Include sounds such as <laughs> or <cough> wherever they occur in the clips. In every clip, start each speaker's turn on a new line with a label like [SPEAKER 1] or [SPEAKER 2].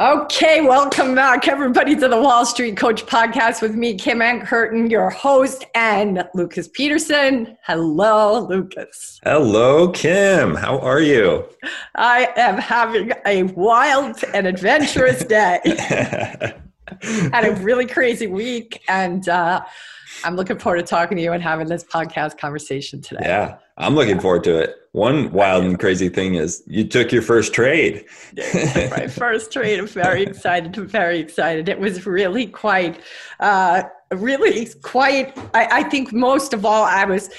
[SPEAKER 1] Okay, welcome back, everybody, to the Wall Street Coach podcast with me, Kim Ann Curtin, your host, and Lucas Peterson. Hello, Lucas.
[SPEAKER 2] Hello, Kim. How are you?
[SPEAKER 1] I am having a wild and adventurous day. <laughs> <laughs> Had a really crazy week, and uh, I'm looking forward to talking to you and having this podcast conversation today.
[SPEAKER 2] Yeah, I'm looking forward to it. One wild and crazy thing is you took your first trade.
[SPEAKER 1] my <laughs> first trade. I'm very excited. I'm very excited. It was really quite, uh, really quite. I, I think most of all, I was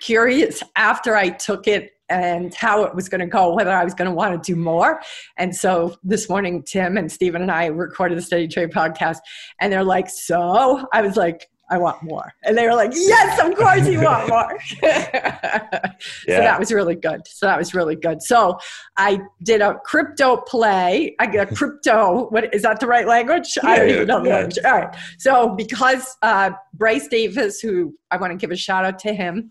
[SPEAKER 1] curious after I took it and how it was going to go, whether I was going to want to do more. And so this morning, Tim and Stephen and I recorded the Steady Trade podcast, and they're like, "So," I was like, I want more. And they were like, yes, of course you want more. <laughs> yeah. So that was really good. So that was really good. So I did a crypto play. I get a crypto. What is that the right language? Yeah, I don't even know the yeah. language. All right. So because uh, Bryce Davis, who I want to give a shout out to him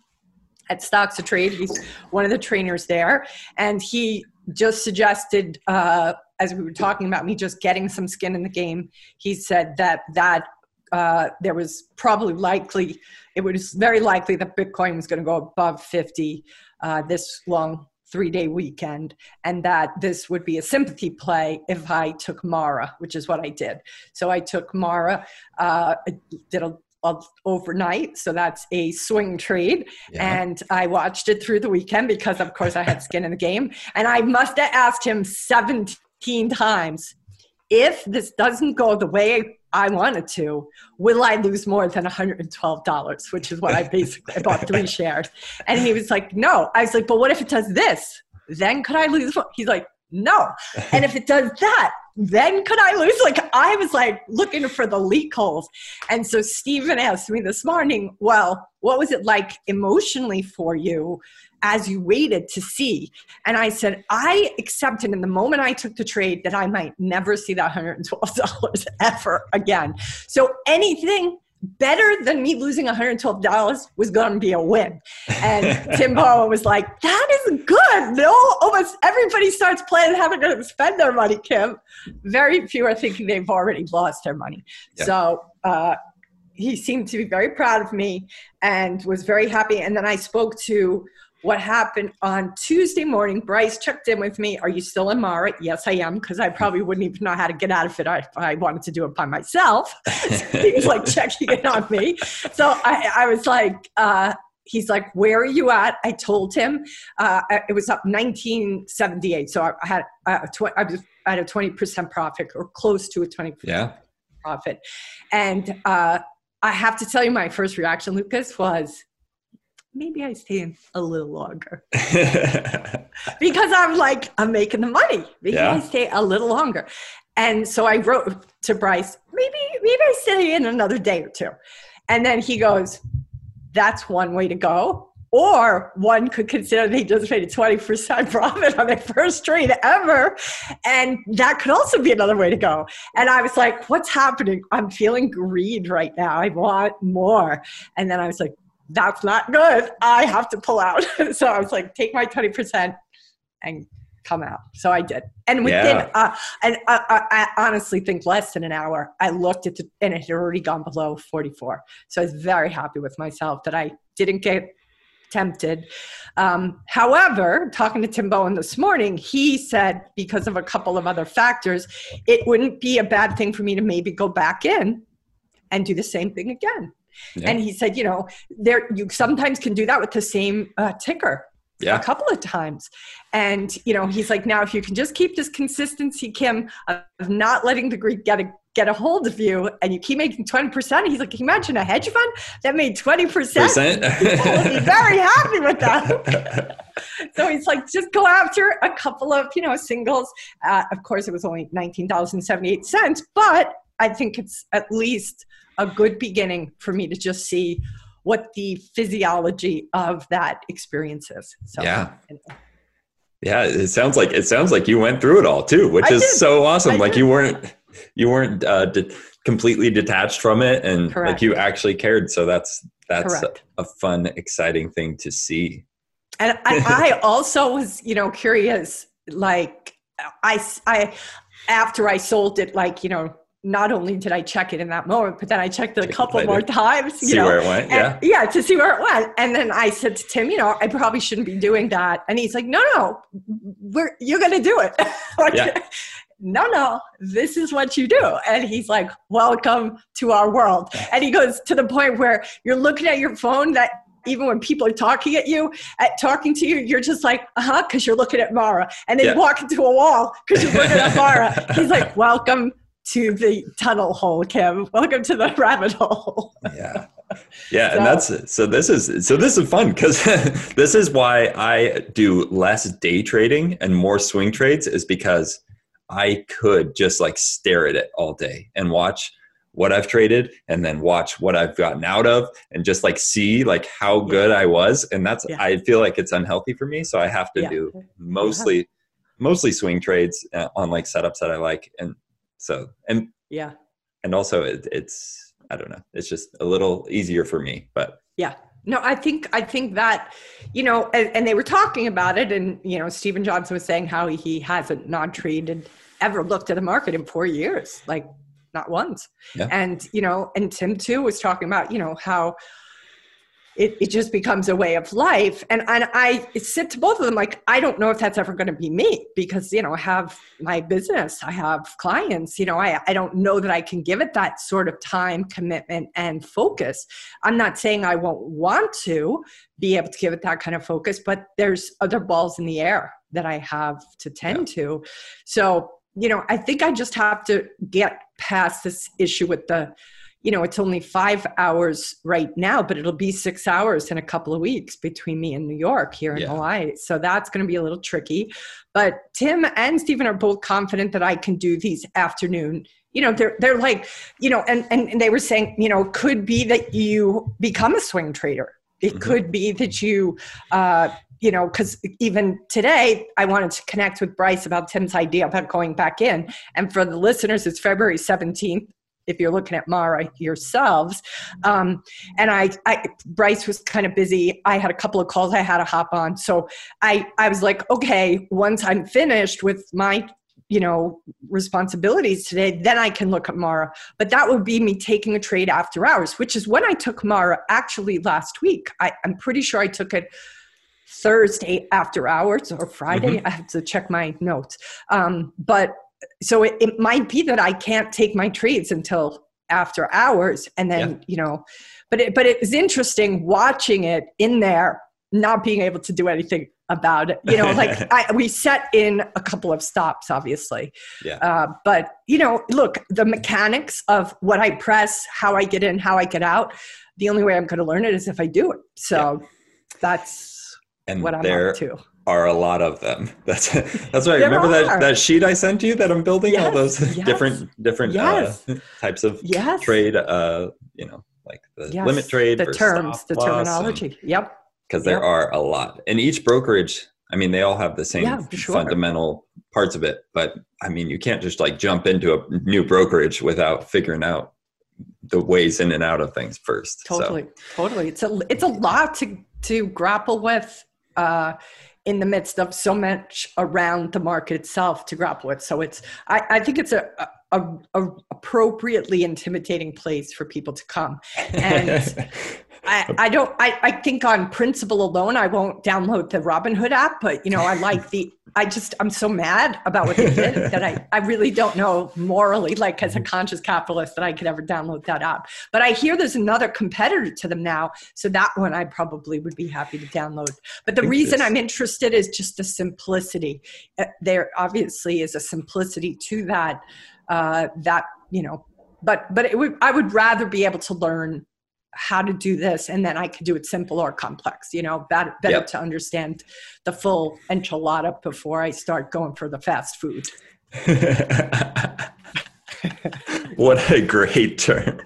[SPEAKER 1] at Stocks to Trade, he's one of the trainers there. And he just suggested, uh, as we were talking about me just getting some skin in the game, he said that that uh, there was probably likely, it was very likely that Bitcoin was going to go above 50 uh, this long three day weekend, and that this would be a sympathy play if I took Mara, which is what I did. So I took Mara, uh, did a overnight so that's a swing trade yeah. and i watched it through the weekend because of course i had skin in the game and i must have asked him 17 times if this doesn't go the way I wanted to, will I lose more than $112? Which is what I basically I bought three <laughs> shares. And he was like, no. I was like, but what if it does this? Then could I lose? He's like, no. And if it does that, then could I lose? Like I was like looking for the leak holes. And so Stephen asked me this morning, well, what was it like emotionally for you as you waited to see. And I said, I accepted in the moment I took the trade that I might never see that $112 <laughs> ever again. So anything better than me losing $112 was going to be a win. And <laughs> Tim Bohen was like, that is good. No, almost everybody starts planning how they're going to spend their money, Kim. Very few are thinking they've already lost their money. Yeah. So, uh, he seemed to be very proud of me and was very happy. And then I spoke to what happened on Tuesday morning. Bryce checked in with me. Are you still in Mara? Yes, I am, because I probably wouldn't even know how to get out of it if I wanted to do it by myself. so <laughs> he was like checking in on me. So I, I was like, uh, he's like, where are you at? I told him uh, it was up 1978. So I had, tw- I was at a 20% profit or close to a 20% yeah. profit. And uh, I have to tell you, my first reaction, Lucas, was, maybe I stay in a little longer. <laughs> because I'm like, I'm making the money. Maybe yeah. I stay a little longer. And so I wrote to Bryce, maybe, maybe I stay in another day or two. And then he goes, that's one way to go. Or one could consider they just made a 20% profit on their first trade ever. And that could also be another way to go. And I was like, what's happening? I'm feeling greed right now. I want more. And then I was like, that's not good. I have to pull out. <laughs> so I was like, take my 20% and come out. So I did. And within, yeah. uh, and I, I, I, honestly think less than an hour, I looked at the, and it had already gone below 44. So I was very happy with myself that I didn't get tempted. Um, however, talking to Tim Bohen this morning, he said because of a couple of other factors, it wouldn't be a bad thing for me to maybe go back in and do the same thing again. Yeah. And he said, you know, there you sometimes can do that with the same uh, ticker yeah. a couple of times. And, you know, he's like, now if you can just keep this consistency, Kim, of not letting the Greek get a get a hold of you and you keep making 20%. He's like, can you imagine a hedge fund that made 20%? Percent? <laughs> would be very happy with that. <laughs> so he's like, just go after a couple of, you know, singles. Uh, of course, it was only $19.78, but I think it's at least a good beginning for me to just see what the physiology of that experience is.
[SPEAKER 2] So, yeah. Yeah, it sounds like it sounds like you went through it all too, which I is did. so awesome. I like did. you weren't you weren't uh, de- completely detached from it, and Correct. like you actually cared. So that's that's a, a, fun, exciting thing to see.
[SPEAKER 1] And I, <laughs> I also was, you know, curious. Like I, I after I sold it, like you know, not only did I check it in that moment, but then I checked it a couple more times.
[SPEAKER 2] You see know, where it went,
[SPEAKER 1] yeah, yeah, to see where it went. And then I said to Tim, you know, I probably shouldn't be doing that. And he's like, no, no, we're you're gonna do it. <laughs> like, yeah. No, no, this is what you do. And he's like, welcome to our world. And he goes to the point where you're looking at your phone that even when people are talking at you, at talking to you, you're just like, uh huh, because you're looking at Mara. And then yeah. you walk into a wall because you're looking at <laughs> Mara. He's like, welcome to the tunnel hole, Kim. Welcome to the rabbit hole.
[SPEAKER 2] yeah. <laughs> Yeah, so, and that's so this is so this is fun because <laughs> this is why I do less day trading and more swing trades is because I could just like stare at it all day and watch what I've traded and then watch what I've gotten out of and just like see like how good I was and that's yeah. I feel like it's unhealthy for me so I have to yeah. do mostly mostly swing trades uh, on like setups that I like and so and
[SPEAKER 1] yeah,
[SPEAKER 2] and also it, it's I don't know, it's just a little easier for me. But
[SPEAKER 1] yeah, no, I think I think that you know, and, and, they were talking about it, and you know, Steven Johnson was saying how he hasn't non-traded ever looked at the market in four years, like not once. Yeah. And you know, and Tim too was talking about you know how it, it just becomes a way of life. And, and I said to both of them, like, I don't know if that's ever going to be me because, you know, I have my business, I have clients, you know, I, I don't know that I can give it that sort of time, commitment, and focus. I'm not saying I won't want to be able to give it that kind of focus, but there's other balls in the air that I have to tend yeah. to. So, you know, I think I just have to get past this issue with the, you know, it's only five hours right now, but it'll be six hours in a couple of weeks between me and New York here in yeah. Hawaii. So that's going to be a little tricky. But Tim and Stephen are both confident that I can do these afternoon. You know, they're they're like, you know, and and and they were saying, you know, could be that you become a swing trader. It mm-hmm. could be that you uh, you know, because even today I wanted to connect with Bryce about Tim's idea about going back in. And for the listeners, it's February 17th if you're looking at Mara yourselves. Um, and I, I, Bryce was kind of busy. I had a couple of calls I had to hop on. So I, I was like, okay, once I'm finished with my, you know, responsibilities today, then I can look at Mara. But that would be me taking a trade after hours, which is when I took Mara actually last week. I, I'm pretty sure I took it Thursday after hours or Friday. Mm-hmm. I have to check my notes. Um, but so it, it might be that I can't take my treats until after hours and then yeah. you know but it but it was interesting watching it in there not being able to do anything about it. You know <laughs> like I, we set in a couple of stops obviously.
[SPEAKER 2] Yeah. Uh,
[SPEAKER 1] but you know look the mechanics of what i press how i get in how i get out the only way i'm going to learn it is if i do it. So yeah. that's
[SPEAKER 2] and
[SPEAKER 1] what i'm
[SPEAKER 2] there,
[SPEAKER 1] up to
[SPEAKER 2] are a lot of them. <laughs> That's that's right. Remember are. that that sheet I sent you that I'm building yes, all those <laughs> yes. different different yes. uh, <laughs> types of yes. trade. Uh, you know, like the limit trade,
[SPEAKER 1] the terms, the terminology. And, yep.
[SPEAKER 2] Because there yep. are a lot, and each brokerage. I mean, they all have the same yeah, sure. fundamental parts of it, but I mean, you can't just like jump into a new brokerage without figuring out the ways in and out of things first.
[SPEAKER 1] Totally, so. totally. It's a it's a lot to to grapple with. Uh, in the midst of so much around the market itself to grapple with. So it's, I, I think it's a, a, a, appropriately intimidating place for people to come. And <laughs> I, I don't, I, I think on principle alone, I won't download the Robinhood app, but you know, I like the I just I'm so mad about what they did that I, I really don't know morally, like as a mm-hmm. conscious capitalist, that I could ever download that app. But I hear there's another competitor to them now, so that one I probably would be happy to download. But the reason I'm interested is just the simplicity. Uh, there obviously is a simplicity to that. Uh, that you know, but but it would I would rather be able to learn how to do this and then i could do it simple or complex you know better, better yep. to understand the full enchilada before i start going for the fast food <laughs> <laughs>
[SPEAKER 2] what a great term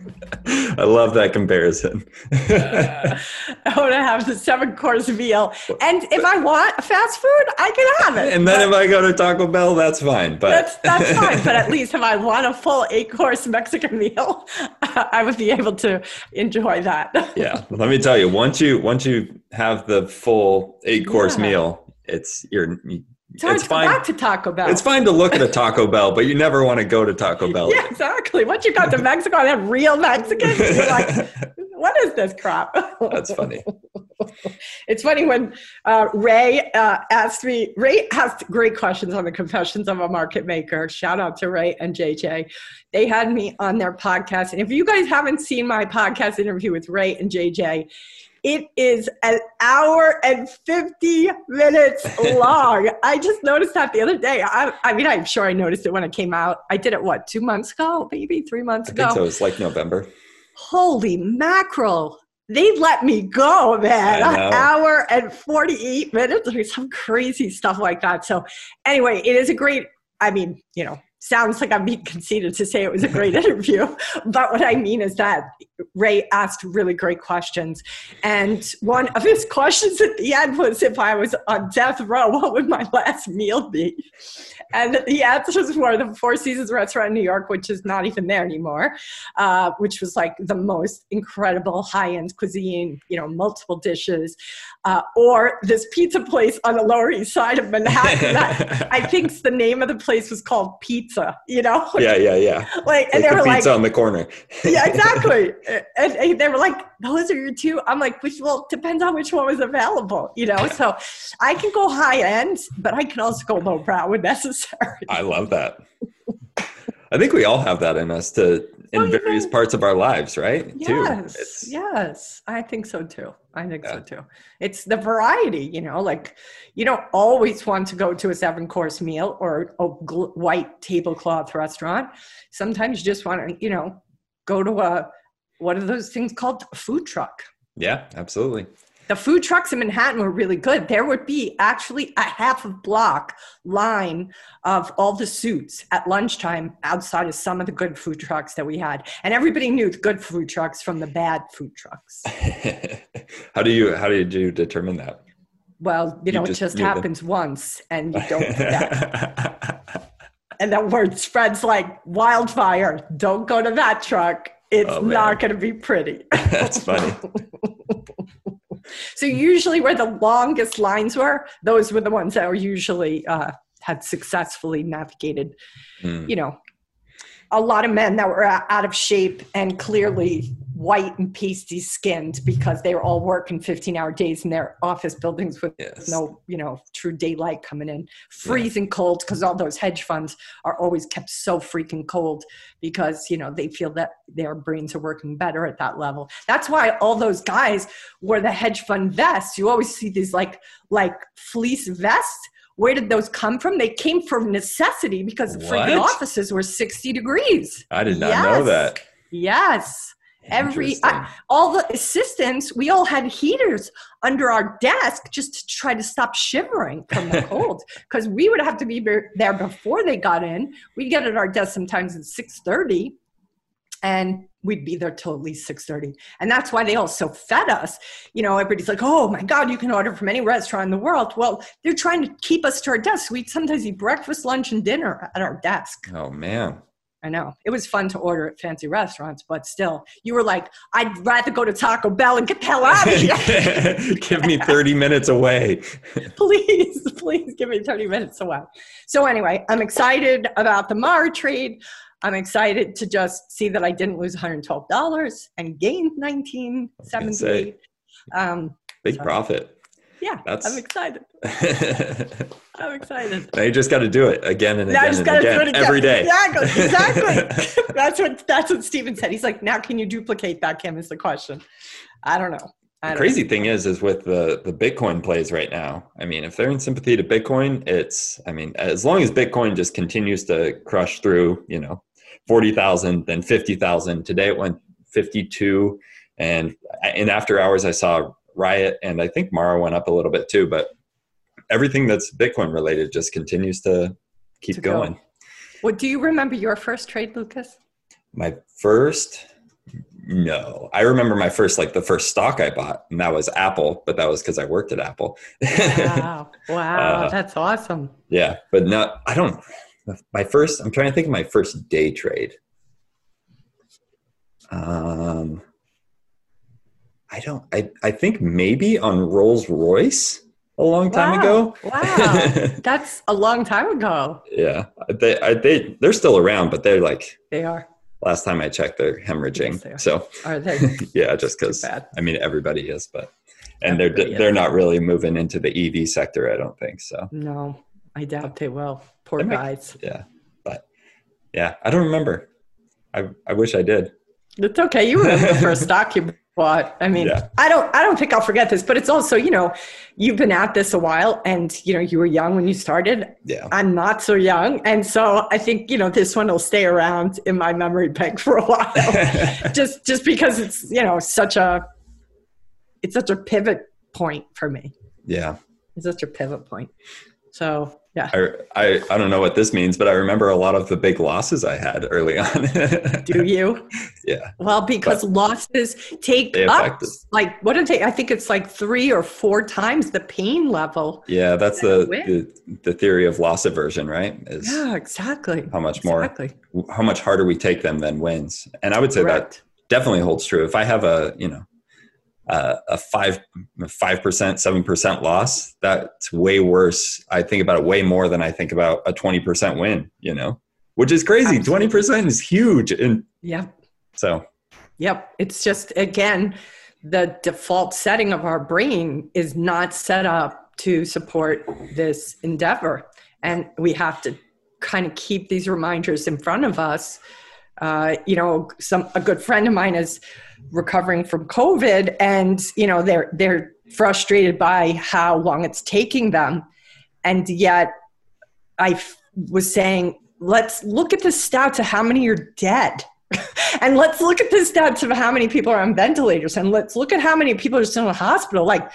[SPEAKER 2] I love that comparison.
[SPEAKER 1] Uh, I want to have the seven course meal. And if I want fast food, I can have it.
[SPEAKER 2] And then but if I go to Taco Bell, that's fine. But
[SPEAKER 1] that's that's fine. But at <laughs> least if I want a full eight course Mexican meal, <laughs> I would be able to enjoy that.
[SPEAKER 2] yeah. Let me tell you, once you once you have the full eight course yeah. meal, it's you're
[SPEAKER 1] it's hard it's to fine. go back to Taco Bell.
[SPEAKER 2] It's fine to look at a Taco Bell, but you never want to go to Taco <laughs> Bell.
[SPEAKER 1] yeah, exactly. Once you got to Mexico and have real Mexicans, you're like, <laughs> what is this crap?
[SPEAKER 2] That's funny. <laughs>
[SPEAKER 1] it's funny when uh, Ray uh, asked me, Ray asked great questions on the Confessions of a Market Maker. Shout out to Ray and JJ. They had me on their podcast. And if you guys haven't seen my podcast interview with Ray and JJ, it is an hour and 50 minutes <laughs> long. I just noticed that the other day. I, I, mean, I'm sure I noticed it when it came out. I did it, what, two months ago, maybe three months
[SPEAKER 2] I
[SPEAKER 1] ago?
[SPEAKER 2] so. It's like November.
[SPEAKER 1] Holy mackerel. They let me go, man. An hour and 48 minutes or some crazy stuff like that. So, anyway, it is a great, I mean, you know, sounds like I'm being conceited to say it was a great <laughs> interview, but what I mean is that Ray asked really great questions. And one of his questions at the end was if I was on death row, what would my last meal be? And the answers were the Four Seasons restaurant in New York, which is not even there anymore, uh, which was like the most incredible high end cuisine, you know, multiple dishes, uh, or this pizza place on the Lower East Side of Manhattan. that, <laughs> I think the name of the place was called Pizza, you know? <laughs>
[SPEAKER 2] Yeah, yeah, yeah.
[SPEAKER 1] Like, and like they were
[SPEAKER 2] the
[SPEAKER 1] like,
[SPEAKER 2] pizza on the corner. <laughs>
[SPEAKER 1] yeah, exactly. <laughs> And, and they were like, those are your two. I'm like, which, well, depends on which one was available, you know? So I can go high end, but I can also go low brow when necessary.
[SPEAKER 2] I love that. I think we all have that in us to in various parts of our lives, right?
[SPEAKER 1] Yes, too. yes, I think so too. I think yeah. so too. It's the variety, you know. Like you don't always want to go to a seven course meal or a white tablecloth restaurant. Sometimes you just want to, you know, go to a what are those things called? A food truck.
[SPEAKER 2] Yeah, absolutely
[SPEAKER 1] the food trucks in Manhattan were really good. There would be actually a half a block line of all the suits at lunchtime outside of some of the good food trucks that we had. And everybody knew the good food trucks from the bad food trucks. <laughs>
[SPEAKER 2] how do you how did you determine that?
[SPEAKER 1] Well, you know, you just, it just happens them. once and you don't forget. <laughs> and that word spreads like wildfire. Don't go to that truck. It's oh, not going to be pretty. <laughs>
[SPEAKER 2] That's funny.
[SPEAKER 1] So usually where the longest lines were, those were the ones that were usually uh, had successfully navigated, mm. you know, a lot of men that were out of shape and clearly white and pasty skinned mm-hmm. because they were all working 15 hour days in their office buildings with yes. no you know true daylight coming in freezing yeah. cold because all those hedge funds are always kept so freaking cold because you know they feel that their brains are working better at that level that's why all those guys wear the hedge fund vests you always see these like like fleece vests where did those come from? They came from necessity because the freaking offices were 60 degrees.
[SPEAKER 2] I did not yes. know that.
[SPEAKER 1] Yes. Every I, all the assistants, we all had heaters under our desk just to try to stop shivering from the <laughs> cold because we would have to be there before they got in. We'd get at our desk sometimes at 6:30 and we'd be there till at least 6.30 and that's why they all so fed us. You know everybody's like oh my god you can order from any restaurant in the world. Well they're trying to keep us to our desk we'd sometimes eat breakfast lunch and dinner at our desk.
[SPEAKER 2] Oh man
[SPEAKER 1] I know. It was fun to order at fancy restaurants, but still, you were like, I'd rather go to Taco Bell and get the hell out of <laughs> here. <laughs>
[SPEAKER 2] give me 30 minutes away. <laughs>
[SPEAKER 1] please, please give me 30 minutes away. So, anyway, I'm excited about the Mara trade. I'm excited to just see that I didn't lose $112 and gained 1978. Um,
[SPEAKER 2] Big so, profit.
[SPEAKER 1] Yeah, That's... I'm excited. <laughs> I'm excited.
[SPEAKER 2] Now you just got to do it again and again and again, again, every day.
[SPEAKER 1] Exactly, exactly. <laughs> that's what that's what Steven said. He's like, now can you duplicate that? Kim is the question. I don't know.
[SPEAKER 2] the crazy know. thing is, is with the the Bitcoin plays right now. I mean, if they're in sympathy to Bitcoin, it's. I mean, as long as Bitcoin just continues to crush through, you know, 40,000, then 50,000. Today it went 52. And in after hours, I saw Riot and I think Mara went up a little bit too. But everything that's Bitcoin related just continues to keep to going. Go.
[SPEAKER 1] Well, do you remember your first trade, Lucas?
[SPEAKER 2] My first, No, I remember my first like the first stock I bought, and that was Apple, but that was because I worked at Apple.
[SPEAKER 1] Wow, <laughs> wow,
[SPEAKER 2] Uh,
[SPEAKER 1] that's awesome.
[SPEAKER 2] yeah, but no, I don't. My first, I'm trying to think of my first day trade. Um, I don't. I I think maybe on Rolls Royce a long time
[SPEAKER 1] Wow,
[SPEAKER 2] ago.
[SPEAKER 1] Wow, <laughs> that's a long time ago.
[SPEAKER 2] yeah, they I, they they're still around, but they're like
[SPEAKER 1] They are.
[SPEAKER 2] last time I checked, they're hemorrhaging.
[SPEAKER 1] Yes, they are.
[SPEAKER 2] so
[SPEAKER 1] Are they? <laughs>
[SPEAKER 2] yeah, just because. I mean everybody is, but and they're
[SPEAKER 1] is.
[SPEAKER 2] they're not really moving into the EV sector. I don't think so.
[SPEAKER 1] No, I doubt they will. Poor
[SPEAKER 2] They might-
[SPEAKER 1] guys.
[SPEAKER 2] Yeah, but yeah, I don't remember. I I wish I did.
[SPEAKER 1] It's okay. You remember the first <laughs> stock you bought. I mean,
[SPEAKER 2] Yeah.
[SPEAKER 1] I don't I don't think I'll forget this, but it's also, you know, you've been at this a while and you know, you were young when you started.
[SPEAKER 2] Yeah,
[SPEAKER 1] I'm not so young. And so I think, you know, this one will stay around in my memory bank <laughs> for a while. <laughs> just just because it's, you know, such a it's such a pivot point for me.
[SPEAKER 2] yeah.
[SPEAKER 1] It's such a pivot point. So yeah.
[SPEAKER 2] I, I I don't know what this means, but I remember a lot of the big losses I had early <laughs> on.
[SPEAKER 1] Do you?
[SPEAKER 2] yeah,
[SPEAKER 1] Well, because losses take up
[SPEAKER 2] us.
[SPEAKER 1] like what do they? I think it's like three or four times the pain level.
[SPEAKER 2] yeah. That's the, the the theory of loss aversion, right? Is
[SPEAKER 1] Yeah, exactly.
[SPEAKER 2] how much more,
[SPEAKER 1] Exactly.
[SPEAKER 2] how much harder we take them than wins. And I would say that definitely holds true. If I have a you know uh, a five five percent seven percent loss, that's way worse. I think about it way more than I think about a twenty percent win. You know, which is crazy. Twenty percent is huge, and
[SPEAKER 1] Yep.
[SPEAKER 2] so
[SPEAKER 1] Yep. It's just again, the default setting of our brain is not set up to support this endeavor, and we have to kind of keep these reminders in front of us. Uh, you know, some a good friend of mine is recovering from COVID, and you know they're they're frustrated by how long it's taking them, and yet I f- was saying, let's look at the stats of how many are dead. <laughs> and let's look at the stats of how many people are on ventilators and let's look at how many people are still in the hospital. Like,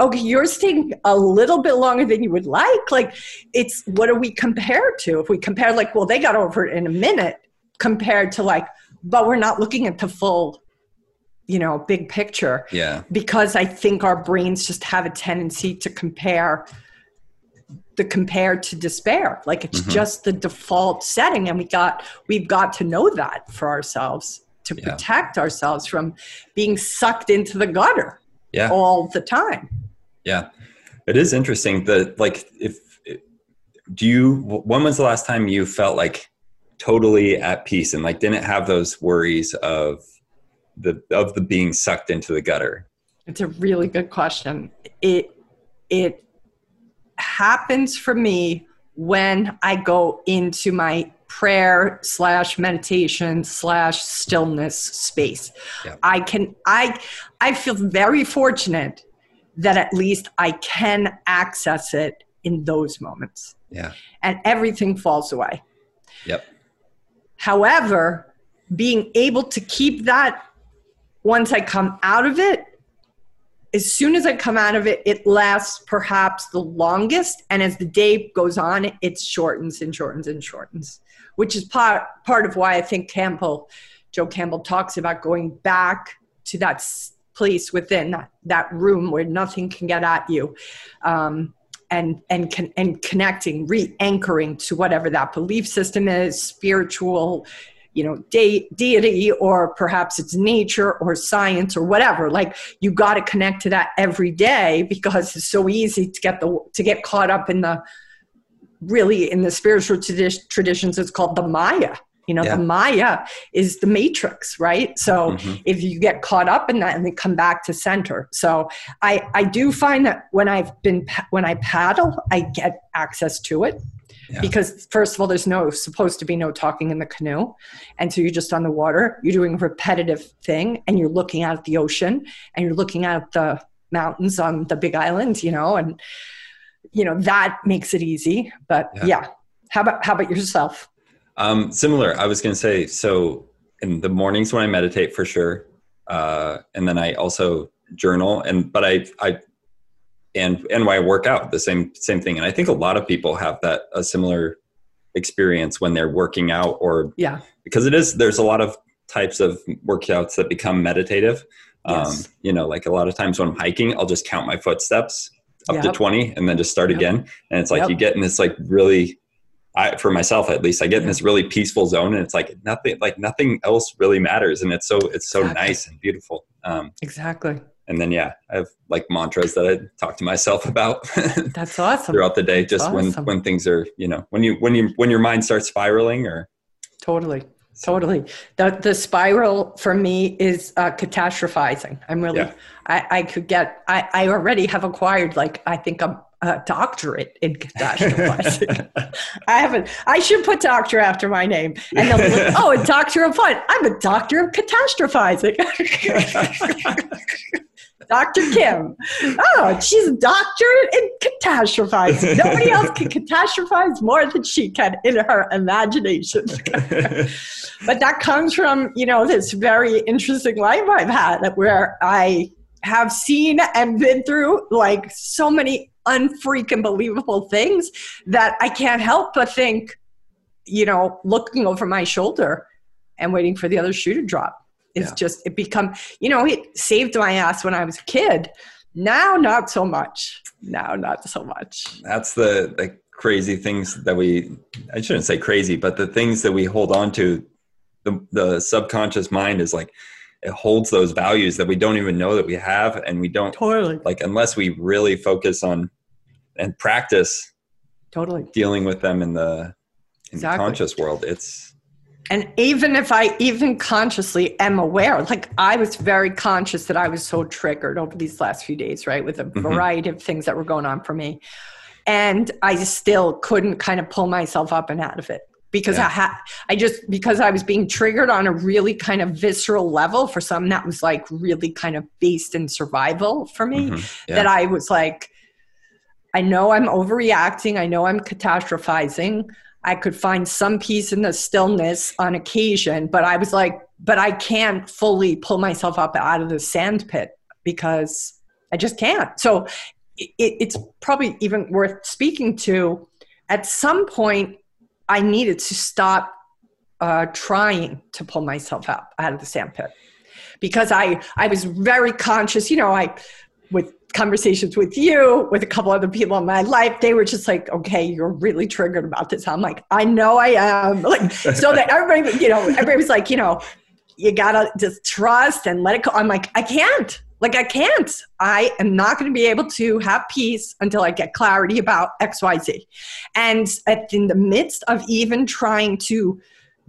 [SPEAKER 1] okay, yours taking a little bit longer than you would like. Like, it's what do we compare to? If we compare, like, well, they got over it in a minute compared to like, but we're not looking at the full, you know, big picture
[SPEAKER 2] yeah,
[SPEAKER 1] because I think our brains just have a tendency to compare the compare to despair. Like it's
[SPEAKER 2] Mhm.
[SPEAKER 1] just the default setting, and we got we've got to know that for ourselves to
[SPEAKER 2] Yeah.
[SPEAKER 1] protect ourselves from being sucked into the gutter
[SPEAKER 2] yeah.
[SPEAKER 1] all the time.
[SPEAKER 2] Yeah, it is interesting that like if do you when was the last time you felt like totally at peace and like didn't have those worries of the of the being sucked into the gutter?
[SPEAKER 1] It's a really good question. It it happens for me when I go into my prayer slash meditation slash stillness space.
[SPEAKER 2] Yeah.
[SPEAKER 1] I can I I feel very fortunate that at least I can access it in those moments.
[SPEAKER 2] Yeah.
[SPEAKER 1] And everything falls away.
[SPEAKER 2] Yep.
[SPEAKER 1] However, being able to keep that once I come out of it, as soon as I come out of it, it lasts perhaps the longest. And as the day goes on, it shortens and shortens and shortens, which is part, part of why I think Campbell, Joe Campbell talks about going back to that place within that, that room where nothing can get at you. Um, and and con- and connecting, re-anchoring to whatever that belief system is, spiritual, you know, de- deity, or perhaps it's nature or science or whatever. Like you got to connect to that every day because it's so easy to get the to get caught up in the really in the spiritual tradi- traditions. It's called the Maya. You know,
[SPEAKER 2] Yeah.
[SPEAKER 1] the Maya is the matrix, right? So
[SPEAKER 2] Mhm.
[SPEAKER 1] if you get caught up in that and then come back to center. So I, I do find that when I've been when I paddle, I get access to it
[SPEAKER 2] Yeah.
[SPEAKER 1] because first of all, there's no supposed to be no talking in the canoe, and so you're just on the water. You're doing a repetitive thing, and you're looking out at the ocean, and you're looking at the mountains on the Big Island, you know, and you know that makes it easy. But
[SPEAKER 2] Yeah.
[SPEAKER 1] yeah, how about how about yourself?
[SPEAKER 2] Um, similar. I was going to say so. In the mornings when I meditate, for sure, uh, and then I also journal. And but I I and and when I work out, the same same thing. And I think a lot of people have that a similar experience when they're working out or
[SPEAKER 1] Yeah,
[SPEAKER 2] because it is there's a lot of types of workouts that become meditative. Um, yes. You know, like a lot of times when I'm hiking, I'll just count my footsteps up yep. to 20 and then just start yep. again. And it's like yep. you get in this like really I, for myself at least, I get in this really peaceful zone, and it's like nothing, like nothing else really matters, and it's so it's so exactly. nice and beautiful.
[SPEAKER 1] Um, exactly.
[SPEAKER 2] And then yeah, I have like mantras that I talk to myself <laughs> about.
[SPEAKER 1] That's awesome.
[SPEAKER 2] throughout the day, That's just awesome. when when things are you know when you when you when your mind starts spiraling or.
[SPEAKER 1] Totally. Totally. The the spiral for me is uh, catastrophizing. I'm really yeah. I, I could get I, I already have acquired like I think I'm a doctorate in catastrophizing. <laughs> I haven't. I should put doctor after my name, and they'll be like, <laughs> "Oh, a doctor of what? I'm a doctor of catastrophizing." <laughs> Dr. Kim. Oh, she's a doctor in catastrophizing. Nobody else can catastrophize more than she can in her imagination. but that comes from, you know, this very interesting life I've had where I have seen and been through like so many unfreaking believable things that I can't help but think, you know, looking over my shoulder and waiting for the other shoe to drop. It's yeah. just, it become, you know, it saved my ass when I was a kid. Now, not so much. Now, not so much.
[SPEAKER 2] That's the, the crazy things that we, I shouldn't say crazy, but the things that we hold on to, the, the subconscious mind is like, it holds those values that we don't even know that we have and we don't
[SPEAKER 1] totally
[SPEAKER 2] like unless we really focus on and practice
[SPEAKER 1] totally
[SPEAKER 2] dealing with them in the in exactly. the conscious world it's
[SPEAKER 1] and even if i even consciously am aware like i was very conscious that i was so triggered over these last few days right with a mm-hmm. variety of things that were going on for me and i still couldn't kind of pull myself up and out of it because yeah. I had I just because I was being triggered on a really kind of visceral level for something that was like really kind of based in survival for me mm-hmm. yeah. that I was like I know I'm overreacting. I know I'm catastrophizing. I could find some peace in the stillness on occasion, but I was like, but I can't fully pull myself up out of the sand pit because I just can't. So it, it's probably even worth speaking to. At some point, I needed to stop uh, trying to pull myself out out of the sand pit because I I was very conscious. You know, I with conversations with you, with a couple other people in my life, they were just like, okay, you're really triggered about this. I'm like, I know I am. <laughs> Like, so that everybody, you know, everybody was like, you know, you gotta just trust and let it go. I'm like, I can't. Like, I can't. I am not going to be able to have peace until I get clarity about XYZ. And in the midst of even trying to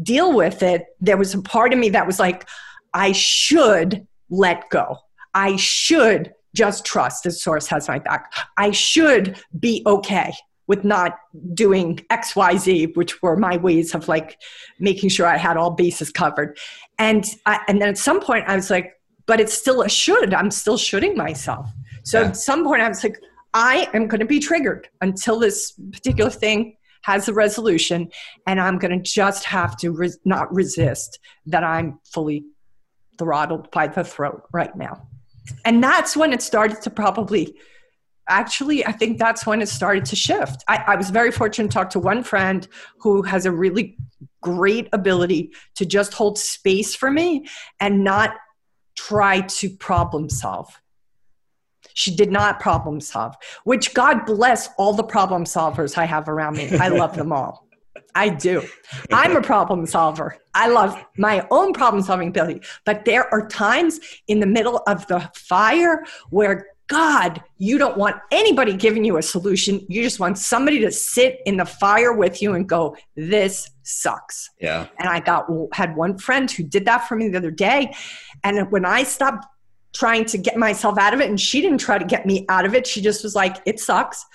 [SPEAKER 1] deal with it, there was a part of me that was like, I should let go. I should just trust the source has my back. I should be okay with not doing XYZ, which were my ways of like making sure I had all bases covered. And I, and then at some point I was like, but it's still a should. I'm still shoulding myself. So yeah. at some point I was like, I am going to be triggered until this particular thing has a resolution, and I'm going to just have to res- not resist that I'm fully throttled by the throat right now and that's when it started to probably actually i think that's when it started to shift I, I, was very fortunate to talk to one friend who has a really great ability to just hold space for me and not try to problem solve she did not problem solve which god bless all the problem solvers i have around me i love them all I do. I'm a problem solver. I love my own problem solving ability. But there are times in the middle of the fire where God, you don't want anybody giving you a solution. You just want somebody to sit in the fire with you and go, "This sucks."
[SPEAKER 2] Yeah.
[SPEAKER 1] And I got had one friend who did that for me the other day, and when I stopped trying to get myself out of it, and she didn't try to get me out of it, she just was like, "It sucks."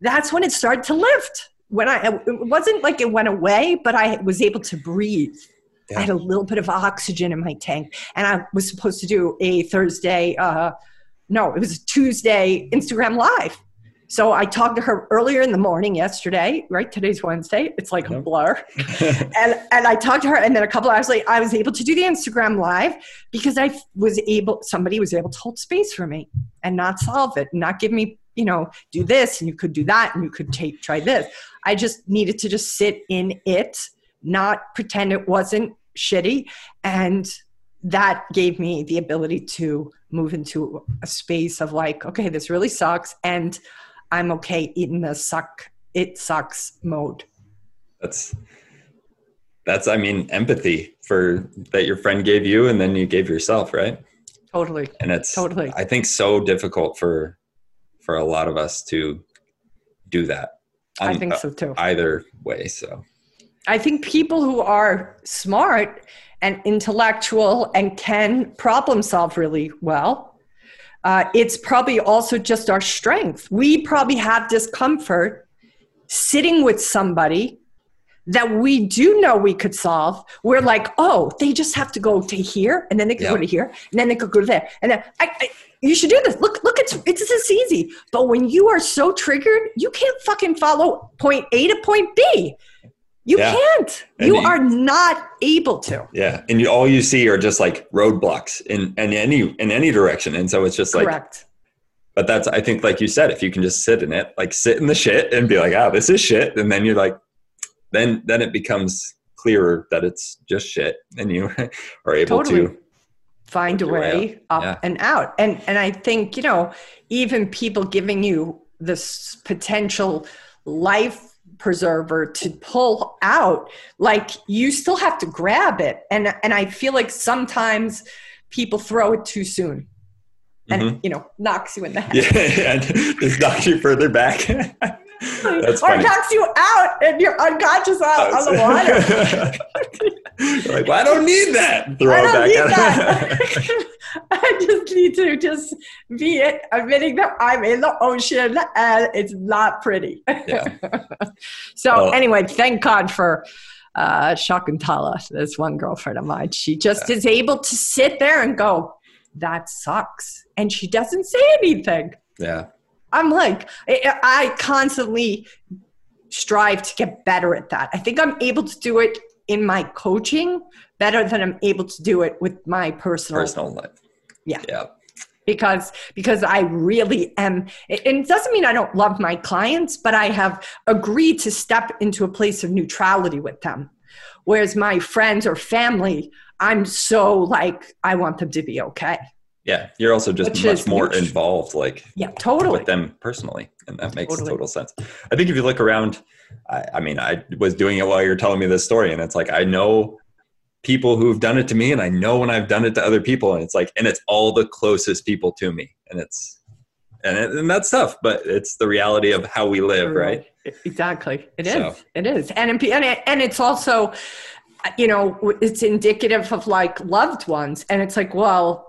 [SPEAKER 1] That's when it started to lift when I, it wasn't like it went away, but I was able to breathe. Yeah. I had a little bit of oxygen in my tank. And I was supposed to do a Thursday, uh, no, it was a Tuesday Instagram Live. So I talked to her earlier in the morning yesterday, right? Today's Wednesday. It's like a blur. <laughs> and and I talked to her and then a couple hours later I was able to do the Instagram live because I was able somebody was able to hold space for me and not solve it, and not give me you know, do this and you could do that and you could take try this. I just needed to just sit in it, not pretend it wasn't shitty. And that gave me the ability to move into a space of like, okay, this really sucks. And I'm okay in the suck, it sucks mode.
[SPEAKER 2] That's, that's, I mean, empathy for that your friend gave you and then you gave yourself, right?
[SPEAKER 1] Totally.
[SPEAKER 2] And it's
[SPEAKER 1] totally,
[SPEAKER 2] I think, so difficult for, for a lot of us to do that.
[SPEAKER 1] I um, think so too.
[SPEAKER 2] Uh, either way. So
[SPEAKER 1] I think people who are smart and intellectual and can problem solve really well, uh, it's probably also just our strength. We probably have discomfort sitting with somebody that we do know we could solve. We're like, oh, they just have to go to here, and then they can yep. go to here, and then they could go to there, and then I, I you should do this. Look, look, it's it's this easy. But when you are so triggered, you can't fucking follow point A to point B. You yeah. can't. you, you, are not able to.
[SPEAKER 2] Yeah, and you, all you see are just like roadblocks in, in any in any direction, and so it's just like.
[SPEAKER 1] Correct.
[SPEAKER 2] But that's I think like you said, if you can just sit in it, like sit in the shit and be like, ah, oh, this is shit, and then you're like, then then it becomes clearer that it's just shit, and you <laughs> are able totally. to
[SPEAKER 1] find a way up yeah. and out. And and I think, you know, even people giving you this potential life preserver to pull out, like you still have to grab it. And and I feel like sometimes people throw it too soon. And mm-hmm. you know, knocks you in the head.
[SPEAKER 2] Yeah, <laughs> and just knocks you further back. <laughs>
[SPEAKER 1] That's or knocks you out and you're unconscious on, on the
[SPEAKER 2] water. <laughs> like, well, I don't need that. Throw
[SPEAKER 1] I
[SPEAKER 2] don't
[SPEAKER 1] back need that. <laughs> <laughs> I just need to just be admitting that I'm in the ocean and it's not pretty. Yeah. so well, anyway, thank God for uh, Shakuntala, this one girlfriend of mine. She just yeah. is able to sit there and go, that sucks. And she doesn't say anything.
[SPEAKER 2] Yeah.
[SPEAKER 1] I'm like, I constantly strive to get better at that. I think I'm able to do it in my coaching better than I'm able to do it with my personal
[SPEAKER 2] personal life.
[SPEAKER 1] Yeah.
[SPEAKER 2] Yeah.
[SPEAKER 1] Because because I really am and it doesn't mean I don't love my clients, but I have agreed to step into a place of neutrality with them. Whereas my friends or family, I'm so like I want them to be okay.
[SPEAKER 2] Yeah, you're also just Which much more huge. involved, like
[SPEAKER 1] yeah, totally
[SPEAKER 2] with them personally, and that makes totally. total sense. I think if you look around, I, I mean, I was doing it while you're telling me this story, and it's like I know people who've done it to me, and I know when I've done it to other people, and it's like, and it's all the closest people to me, and it's and it, and that's tough, but it's the reality of how we live, right?
[SPEAKER 1] Exactly, it is. So. It is, and and it, and it's also uh, you know it's indicative of like loved ones and it's like well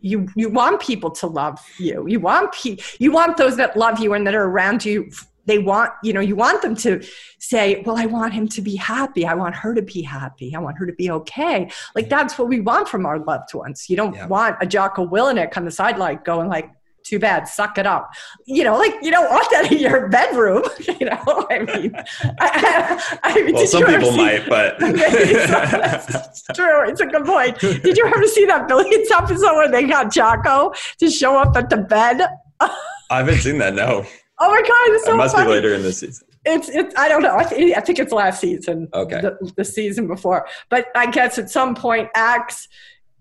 [SPEAKER 1] you you want people to love you. You want pe- you want those that love you and that are around you they want you know you want them to say well i want him to be happy. I want her to be happy. I want her to be okay. Like that's what we want from our loved ones. You don't yeah. want a Jocko Willink on the sideline going like too bad, suck it up. You know, like you don't want that in your bedroom. <laughs> You know, I mean, I, I
[SPEAKER 2] mean, well, some people see, might, but <laughs>
[SPEAKER 1] it's <laughs> true. It's a good point. Did you ever see that Billions episode where they got Jocko to show up at the bed?
[SPEAKER 2] I haven't seen that. No.
[SPEAKER 1] Oh my god, it's so
[SPEAKER 2] it must
[SPEAKER 1] funny.
[SPEAKER 2] be later in the season.
[SPEAKER 1] It's it's I don't know. I, th- I think it's last season.
[SPEAKER 2] Okay.
[SPEAKER 1] The, the, season before, but I guess at some point, Axe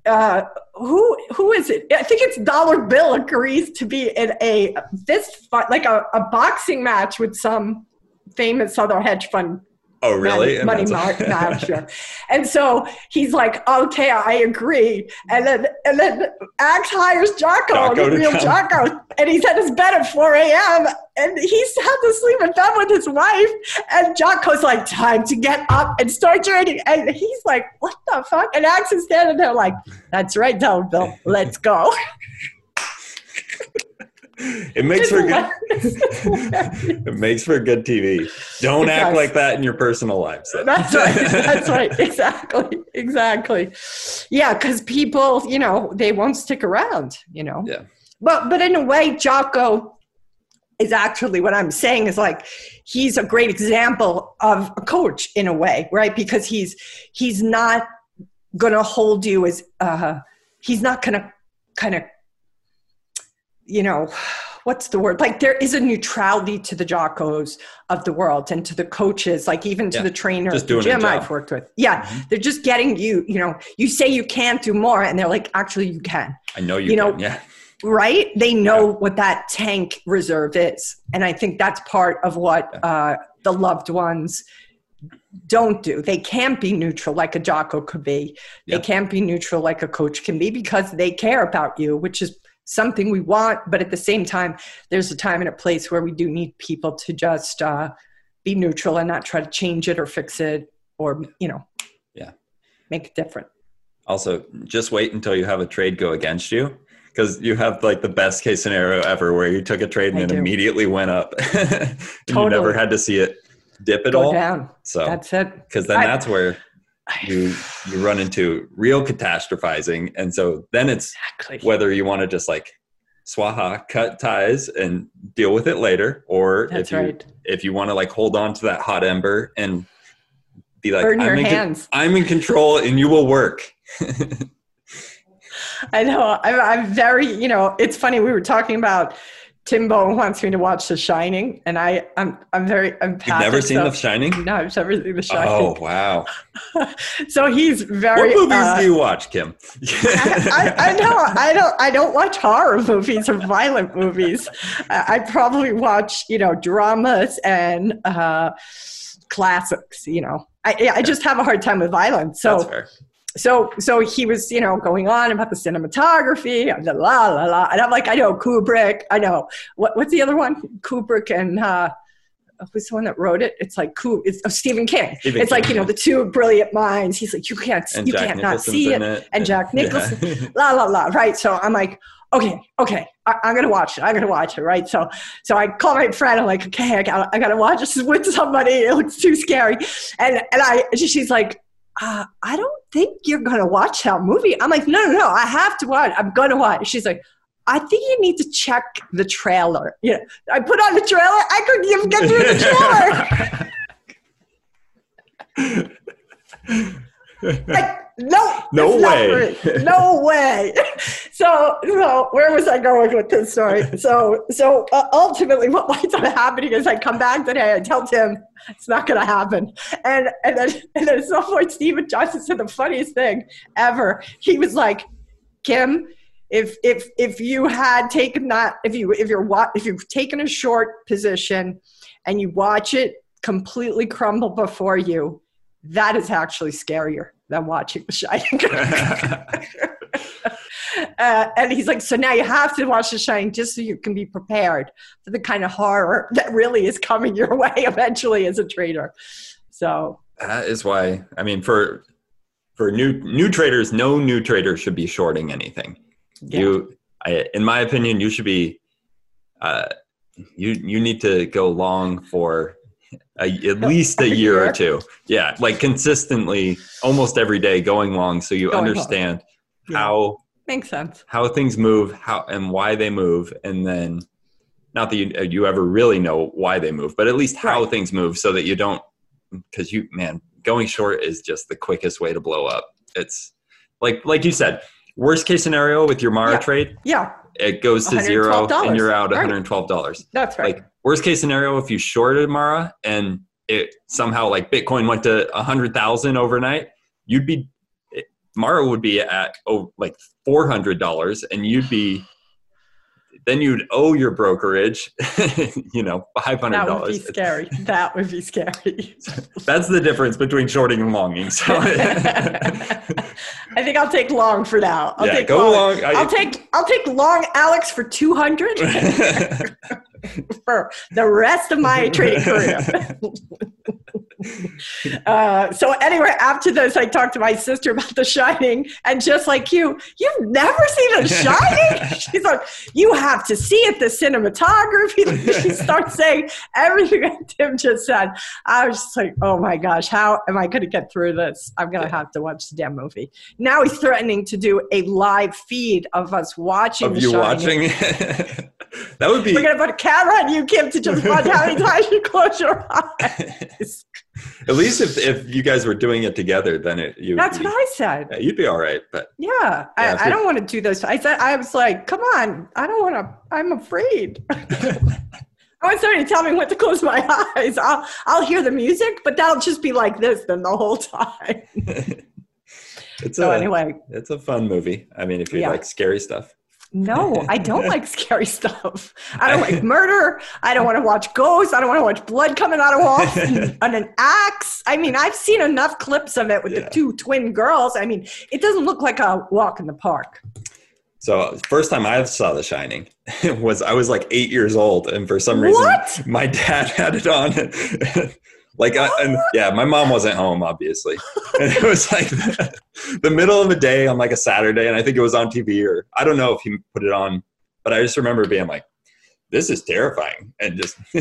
[SPEAKER 1] uh, who who is it? I think it's Dollar Bill agrees to be in a fist fight, like a, a boxing match with some famous other hedge fund
[SPEAKER 2] Oh, really?
[SPEAKER 1] Money, money manager. <laughs> and so he's like, okay, I agree. And then and then Axe hires Jocko, Jocko the real come. Jocko, and he's at his bed at 4 a.m. and he's had to sleep in bed with his wife. And Jocko's like, time to get up and start training. And he's like, what the fuck? And Axe is standing there like, that's right, Dollar Bill, let's go. <laughs>
[SPEAKER 2] it <laughs> makes for good it makes for good tv don't act like that in your personal life
[SPEAKER 1] so. that's right. <laughs> That's right. Exactly. Exactly. Yeah because people you know they won't stick around you know?
[SPEAKER 2] Yeah.
[SPEAKER 1] But but in a way jocko is actually what i'm saying is like he's a great example of a coach in a way right? Because he's he's not gonna hold you as uh he's not gonna kind of you know what's the word? Like there is a neutrality to the jockos of the world and to the coaches, like even to
[SPEAKER 2] Yeah,
[SPEAKER 1] the trainer at the gym. I've worked with. Yeah,
[SPEAKER 2] Mhm.
[SPEAKER 1] they're just getting you. You know, you say you can't do more, and they're like, actually, you can.
[SPEAKER 2] I know you,
[SPEAKER 1] You know,
[SPEAKER 2] can. Yeah.
[SPEAKER 1] right they know what that tank reserve is and i think that's part of what uh, the loved ones don't do they can't be neutral like a jocko could be
[SPEAKER 2] Yeah.
[SPEAKER 1] they can't be neutral like a coach can be because they care about you which is something we want but at the same time there's a time and a place where we do need people to just uh, be neutral and not try to change it or fix it or you know
[SPEAKER 2] Yeah.
[SPEAKER 1] make it different
[SPEAKER 2] Also, just wait until you have a trade go against you because you have like the best case scenario ever where you took a trade and
[SPEAKER 1] I
[SPEAKER 2] it
[SPEAKER 1] do.
[SPEAKER 2] immediately went up. <laughs> and you never had to see it dip at
[SPEAKER 1] go
[SPEAKER 2] all.
[SPEAKER 1] down
[SPEAKER 2] So,
[SPEAKER 1] that's it
[SPEAKER 2] because then
[SPEAKER 1] I-
[SPEAKER 2] that's where you you run into real catastrophizing, and so then it's
[SPEAKER 1] exactly
[SPEAKER 2] whether you want to just like swaha cut ties and deal with it later, or
[SPEAKER 1] that's
[SPEAKER 2] if you
[SPEAKER 1] right
[SPEAKER 2] if you want to like hold on to that hot ember and be like
[SPEAKER 1] burn
[SPEAKER 2] I'm in, con- I'm in control and you will work. <laughs>
[SPEAKER 1] I know. I'm, I'm very, you know, it's funny. We were talking about Timbo wants me to watch The Shining, and I, I'm, I'm very
[SPEAKER 2] You've never seen
[SPEAKER 1] so,
[SPEAKER 2] The Shining?
[SPEAKER 1] No, I've never seen The Shining.
[SPEAKER 2] Oh wow! <laughs>
[SPEAKER 1] so he's very.
[SPEAKER 2] What movies
[SPEAKER 1] uh,
[SPEAKER 2] do you watch, Kim? <laughs>
[SPEAKER 1] I, I know. I don't. I don't watch horror movies or violent movies. I, I probably watch, you know, dramas and uh, classics. You know, I, I just have a hard time with violence. So
[SPEAKER 2] That's fair.
[SPEAKER 1] So so he was you know going on about the cinematography la la la. And i'm like i know kubrick i know. What, what's the other one? Kubrick and uh who's the one that wrote it? It's like Ku- it's oh, stephen king.
[SPEAKER 2] Stephen
[SPEAKER 1] it's like you know the two brilliant minds. He's like you can't
[SPEAKER 2] And
[SPEAKER 1] you
[SPEAKER 2] Jack
[SPEAKER 1] can't not see it.
[SPEAKER 2] it.
[SPEAKER 1] and Jack
[SPEAKER 2] Yeah.
[SPEAKER 1] Nicholson. <laughs> la la la right? So i'm like okay okay I, i'm gonna watch it i'm gonna watch it right? So so i call my friend i'm like okay i gotta, I gotta watch this with somebody. It looks too scary. And and i she's like uh, I don't think you're going to watch that movie. I'm like, no, no, no, I have to watch. I'm going to watch. She's like, I think you need to check the trailer. You know, I put on the trailer. I couldn't even get through the trailer. <laughs> like, no,
[SPEAKER 2] No way. <laughs>
[SPEAKER 1] no way. So, so where was I going with this story? So, so uh, ultimately, what winds up happening is I come back today. I tell Tim it's not going to happen, and and then and then at some point, Stephen Johnson said the funniest thing ever. He was like, Kim. If if if you had taken that if you if you're if you've taken a short position and you watch it completely crumble before you, that is actually scarier than watching The Shining. <laughs> <laughs> uh, and he's like, so now you have to watch The Shining just so you can be prepared for the kind of horror that really is coming your way eventually as a trader. So
[SPEAKER 2] that is why. I mean, for for new new traders, no new trader should be shorting anything.
[SPEAKER 1] yeah.
[SPEAKER 2] You, I, in my opinion, you should be. Uh, you you need to go long for a, at <laughs> least a year, or two. Yeah, like consistently, almost every day, going long, so you
[SPEAKER 1] Going
[SPEAKER 2] understand
[SPEAKER 1] Yeah.
[SPEAKER 2] how
[SPEAKER 1] makes sense.
[SPEAKER 2] how things move, how and why they move, and then not that you, uh, you ever really know why they move, but at least how
[SPEAKER 1] Right.
[SPEAKER 2] things move, so that you don't. Because you, man, going short is just the quickest way to blow up. It's like like you said, worst case scenario with your Mara
[SPEAKER 1] Yeah.
[SPEAKER 2] trade,
[SPEAKER 1] Yeah,
[SPEAKER 2] it goes to zero and you're out one hundred twelve dollars.
[SPEAKER 1] that's right.
[SPEAKER 2] Like worst case scenario, if you shorted Mara and it somehow like Bitcoin went to a hundred thousand overnight, you'd be Mara would be at oh like four hundred dollars, and you'd be then you'd owe your brokerage, <laughs> you know, five hundred dollars.
[SPEAKER 1] that would be scary. that would be scary. <laughs>
[SPEAKER 2] That's the difference between shorting and longing. So <laughs>
[SPEAKER 1] I think I'll take long for now. I'll
[SPEAKER 2] yeah,
[SPEAKER 1] take
[SPEAKER 2] go long. I-
[SPEAKER 1] I'll take I'll take long Alex for two hundred for the rest of my trading career. <laughs> Uh, so anyway, after this, I talked to my sister about The Shining, and just like you, you've never seen The Shining. <laughs> She's like, you have to see it. The cinematography. <laughs> She starts saying everything that Tim just said. I was just like, oh my gosh, how am I going to get through this? I'm going to have to watch the damn movie. Now he's threatening to do a live feed of us watching
[SPEAKER 2] of
[SPEAKER 1] The
[SPEAKER 2] you
[SPEAKER 1] Shining.
[SPEAKER 2] watching. <laughs> that would be.
[SPEAKER 1] We're gonna put a camera on you, Kim, to just watch how many <laughs> times you close your eyes.
[SPEAKER 2] At least if, if you guys were doing it together, then it you.
[SPEAKER 1] That's
[SPEAKER 2] you,
[SPEAKER 1] what I said.
[SPEAKER 2] you'd be all right. But
[SPEAKER 1] Yeah,
[SPEAKER 2] Yeah,
[SPEAKER 1] I, I don't want to do this. I said I was like, come on, I don't want to. I'm afraid. I want somebody to tell me when to close my eyes. I'll I'll hear the music, but that'll just be like this then the whole time. <laughs>
[SPEAKER 2] it's
[SPEAKER 1] So
[SPEAKER 2] a
[SPEAKER 1] anyway,
[SPEAKER 2] it's a fun movie. I mean, if you
[SPEAKER 1] Yeah.
[SPEAKER 2] like scary stuff.
[SPEAKER 1] No, <laughs> I don't like scary stuff. I don't like <laughs> murder. I don't want to watch ghosts. I don't want to watch blood coming out of walls and, <laughs> and an axe. I mean, I've seen enough clips of it with
[SPEAKER 2] Yeah.
[SPEAKER 1] the two twin girls. I mean, it doesn't look like a walk in the park.
[SPEAKER 2] So first time I saw The Shining was I was like eight years old, and for some reason
[SPEAKER 1] What?
[SPEAKER 2] my dad had it on. Like, I, and yeah, my mom wasn't home, obviously, and it was like the, <laughs> the middle of the day on like a Saturday, and I think it was on TV, or I don't know if he put it on, but I just remember being like, "This is terrifying," and just. <laughs>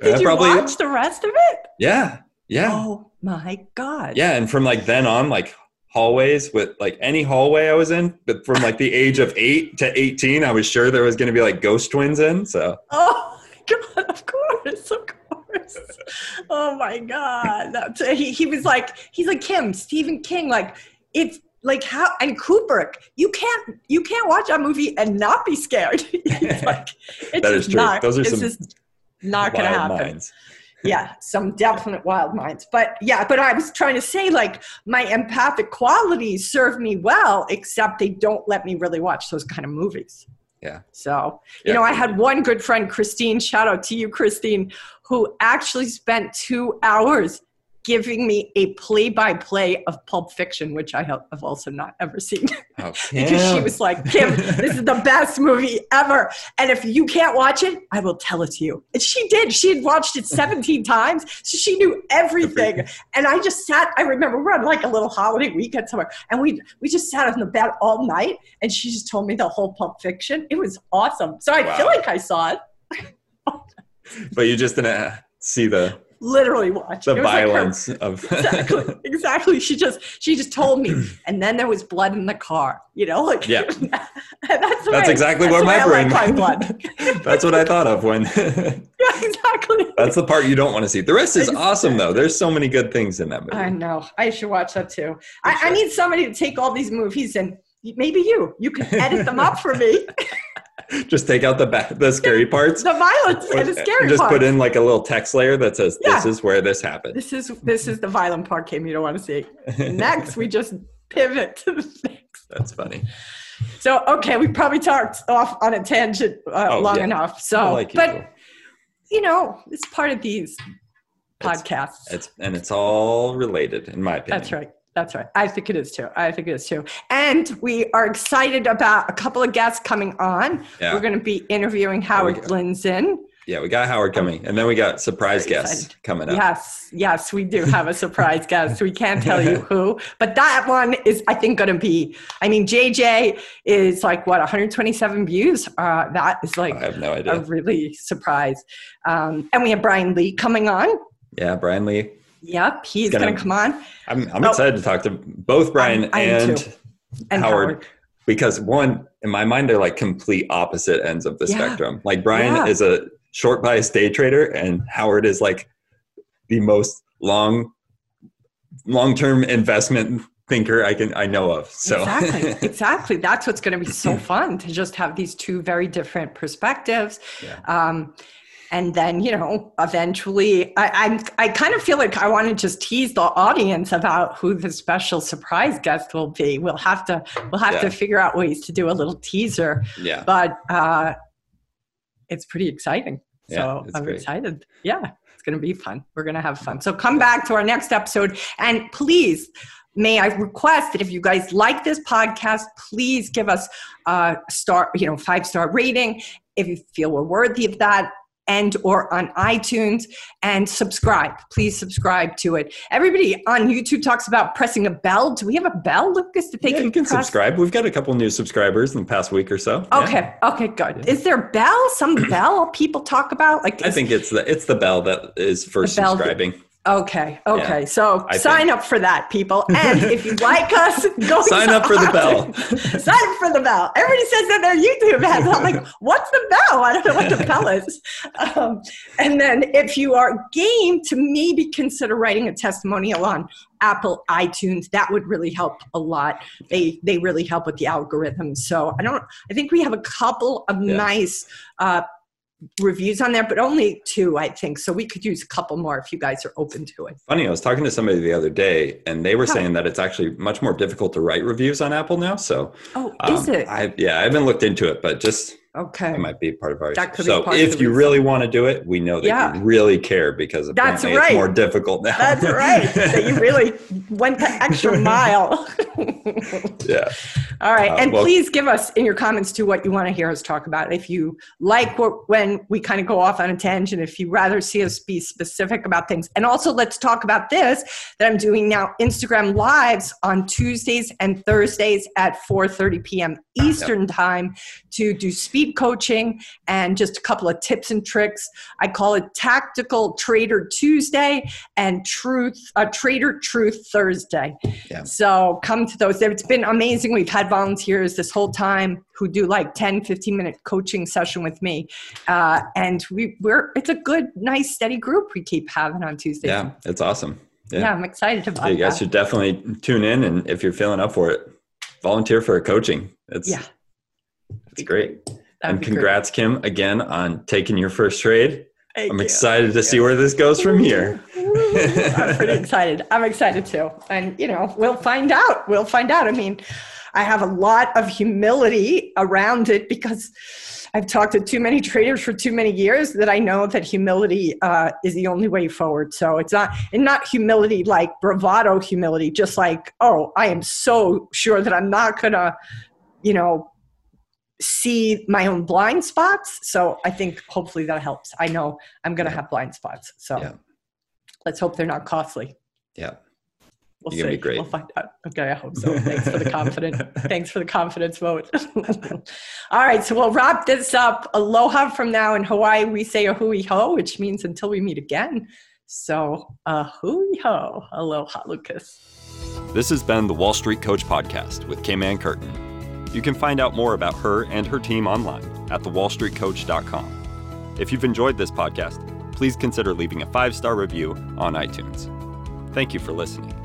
[SPEAKER 1] Did you watch the rest of it?
[SPEAKER 2] Yeah, yeah.
[SPEAKER 1] Oh my god!
[SPEAKER 2] Yeah, and from like then on, like hallways with like any hallway I was in, but from like the age of eight to eighteen, I was sure there was going to be like ghost twins in. So
[SPEAKER 1] Oh god! Of course, of course. Oh my god! That's, he he was like he's like Kim Stephen King. Like it's like how and Kubrick. You can't you can't watch a movie and not be scared. <laughs> Like, <laughs> it's
[SPEAKER 2] That is
[SPEAKER 1] just
[SPEAKER 2] true.
[SPEAKER 1] Not,
[SPEAKER 2] Those are
[SPEAKER 1] it's
[SPEAKER 2] some
[SPEAKER 1] just not going to
[SPEAKER 2] wild
[SPEAKER 1] happen.
[SPEAKER 2] minds. <laughs>
[SPEAKER 1] yeah, some definite wild minds. But yeah, but I was trying to say like my empathic qualities serve me well, except they don't let me really watch those kind of movies.
[SPEAKER 2] Yeah.
[SPEAKER 1] So, you
[SPEAKER 2] Yeah.
[SPEAKER 1] know, I had one good friend, Christine, shout out to you, Christine, who actually spent two hours giving me a play by play of Pulp Fiction, which I have also not ever seen. <laughs>
[SPEAKER 2] Oh,
[SPEAKER 1] because she was like, Kim, this is the best movie ever. And if you can't watch it, I will tell it to you. And she did. She had watched it 17 <laughs> times. So she knew everything. And I just sat, I remember we were on like a little holiday weekend somewhere. And we we just sat on the bed all night and she just told me the whole Pulp Fiction. It was awesome. So I feel like I saw it. <laughs>
[SPEAKER 2] but you just didn't uh, see the
[SPEAKER 1] Literally watch.
[SPEAKER 2] the
[SPEAKER 1] was like her-
[SPEAKER 2] violence of <laughs>
[SPEAKER 1] exactly exactly she just she just told me <clears throat> and then there was blood in the car you know like
[SPEAKER 2] Yeah. <laughs>
[SPEAKER 1] that's
[SPEAKER 2] That's
[SPEAKER 1] way-
[SPEAKER 2] exactly
[SPEAKER 1] that's
[SPEAKER 2] what my brain-
[SPEAKER 1] like my blood <laughs>
[SPEAKER 2] That's what I thought of when.
[SPEAKER 1] yeah exactly
[SPEAKER 2] That's the part you don't want to see. The rest is awesome, though. There's so many good things in that movie.
[SPEAKER 1] i know i should watch that too I, I need somebody to take all these movies and maybe you you can edit them up for me <laughs>
[SPEAKER 2] Just take out the ba- the scary parts.
[SPEAKER 1] the violence and the scary
[SPEAKER 2] just
[SPEAKER 1] part
[SPEAKER 2] put in like a little text layer that says, "This
[SPEAKER 1] Yeah.
[SPEAKER 2] is where this happened."
[SPEAKER 1] this is this is the violent part kim you don't want to see next we just pivot to the next
[SPEAKER 2] That's funny.
[SPEAKER 1] so okay we probably talked off on a tangent uh,
[SPEAKER 2] Oh,
[SPEAKER 1] long
[SPEAKER 2] yeah.
[SPEAKER 1] enough so
[SPEAKER 2] like
[SPEAKER 1] but
[SPEAKER 2] you.
[SPEAKER 1] you know, it's part of these
[SPEAKER 2] It's-
[SPEAKER 1] podcasts.
[SPEAKER 2] It's and it's all related, in my opinion.
[SPEAKER 1] That's right. That's right. I think it is too. I think it is too. And we are excited about a couple of guests coming on.
[SPEAKER 2] Yeah.
[SPEAKER 1] We're going to be interviewing Howard. Lindzon.
[SPEAKER 2] Yeah, we got Howard coming, and then we got surprise guests
[SPEAKER 1] excited.
[SPEAKER 2] coming up.
[SPEAKER 1] Yes, yes, we do have a surprise <laughs> guest. We can't tell you who, but that one is, I think, going to be. I mean, JJ is like what 127 views. Uh, that is like
[SPEAKER 2] I have no idea.
[SPEAKER 1] a really surprise. Um, and we have Brian Lee coming on.
[SPEAKER 2] Yeah, Brian Lee.
[SPEAKER 1] Yep, he's
[SPEAKER 2] Gonna-
[SPEAKER 1] come on.
[SPEAKER 2] I'm I'm
[SPEAKER 1] Oh.
[SPEAKER 2] excited to talk to both Brian
[SPEAKER 1] I am
[SPEAKER 2] and.
[SPEAKER 1] And
[SPEAKER 2] Howard,
[SPEAKER 1] Howard.
[SPEAKER 2] because one, in my mind, they're like complete opposite ends of the
[SPEAKER 1] Yeah.
[SPEAKER 2] spectrum. Like Brian
[SPEAKER 1] Yeah.
[SPEAKER 2] is a short bias day trader, and Howard is like the most long long term investment thinker I can I know of. So
[SPEAKER 1] exactly, <laughs> exactly. That's what's going to be so fun to just have these two very different perspectives.
[SPEAKER 2] Yeah.
[SPEAKER 1] Um, and then you know, eventually, I, I'm I kind of feel like I want to just tease the audience about who the special surprise guest will be. We'll have to we'll have to figure out ways to do a little teaser,
[SPEAKER 2] yeah.
[SPEAKER 1] but uh, it's pretty exciting.
[SPEAKER 2] Yeah,
[SPEAKER 1] So I'm
[SPEAKER 2] great.
[SPEAKER 1] excited. Yeah, it's going to be fun. We're going to have fun. So come back to our next episode and please. May I request that if you guys like this podcast, please give us a star, you know, five star rating if you feel we're worthy of that, and or on iTunes, and subscribe. Please subscribe to it. Everybody on YouTube talks about pressing a bell. Do we have a bell, Lucas, that they
[SPEAKER 2] Yeah,
[SPEAKER 1] can,
[SPEAKER 2] you can
[SPEAKER 1] press?
[SPEAKER 2] subscribe. We've got a couple new subscribers in the past week or so. Yeah.
[SPEAKER 1] Okay, okay, good. Is there a bell? Some <clears throat> bell people talk about? Like,
[SPEAKER 2] I think it's the it's the bell that is for
[SPEAKER 1] The bell that-
[SPEAKER 2] subscribing.
[SPEAKER 1] Okay, okay.
[SPEAKER 2] Yeah,
[SPEAKER 1] so
[SPEAKER 2] I
[SPEAKER 1] sign up for that, people. And if you like <laughs> us, go
[SPEAKER 2] Sign up for the bell. <laughs>
[SPEAKER 1] sign up for the bell? Everybody says that their YouTube has. I'm like, <laughs> what's the bell? I don't know what the bell is. Um, and then if you are game to maybe consider writing a testimonial on Apple iTunes, that would really help a lot. They they really help with the algorithm. So I don't. I think we have a couple of yeah. nice. Uh, reviews on there, but only two, I think. So we could use a couple more if you guys are open to it.
[SPEAKER 2] Funny, I was talking to somebody the other day, and they were saying that it's actually much more difficult to write reviews on Apple now. So,
[SPEAKER 1] oh, is um, it?
[SPEAKER 2] I, yeah, I haven't looked into it, but just
[SPEAKER 1] Okay.
[SPEAKER 2] It might be part of our. That could so if you reason. really want to do it, we know that yeah. you really care because
[SPEAKER 1] That's right. it's
[SPEAKER 2] more difficult now.
[SPEAKER 1] That's right. that you really <laughs> went the extra mile.
[SPEAKER 2] yeah.
[SPEAKER 1] All right. Uh, and well, please give us in your comments too what you want to hear us talk about. If you like what, when we kind of go off on a tangent, if you rather see us be specific about things. And also let's talk about this that I'm doing now Instagram lives on Tuesdays and Thursdays at 4:30 p.m. Eastern yep. time to do speed coaching and just a couple of tips and tricks. I call it Tactical Trader Tuesday and Truth uh, Trader Truth Thursday. Yeah. So come to those. It's been amazing. We've had volunteers this whole time who do like 10, 15 minute coaching session with me. Uh, and we, we're, it's a good, nice, steady group we keep having on Tuesdays.
[SPEAKER 2] Yeah, it's awesome.
[SPEAKER 1] Yeah, yeah I'm excited about
[SPEAKER 2] yeah, You guys that. should definitely tune in. And if you're feeling up for it, volunteer for a coaching. It's, yeah. It's great. That'd and congrats, great. Kim, again on taking your first trade. Thank I'm you. excited to see where this goes from here.
[SPEAKER 1] I'm pretty <laughs> excited. I'm excited too. And, you know, we'll find out. We'll find out. I mean, I have a lot of humility around it because I've talked to too many traders for too many years that I know that humility uh, is the only way forward. So it's not, and not humility like bravado humility, just like, oh, I am so sure that I'm not going to, you know, see my own blind spots. So I think hopefully that helps. I know I'm going to have blind spots. So yeah. let's hope they're not costly.
[SPEAKER 2] Yeah.
[SPEAKER 1] We'll You're see. Be great. We'll find out. Okay, I hope so. Thanks for the confidence. <laughs> Thanks for the confidence vote. <laughs> All right, so we'll wrap this up. Aloha from now in Hawaii. We say a hui ho, which means until we meet again. So a hui ho. Aloha, Lucas.
[SPEAKER 3] This has been the Wall Street Coach Podcast with Kim Ann Curtin. You can find out more about her and her team online at thewallstreetcoach.com. If you've enjoyed this podcast, please consider leaving a five star review on iTunes. Thank you for listening.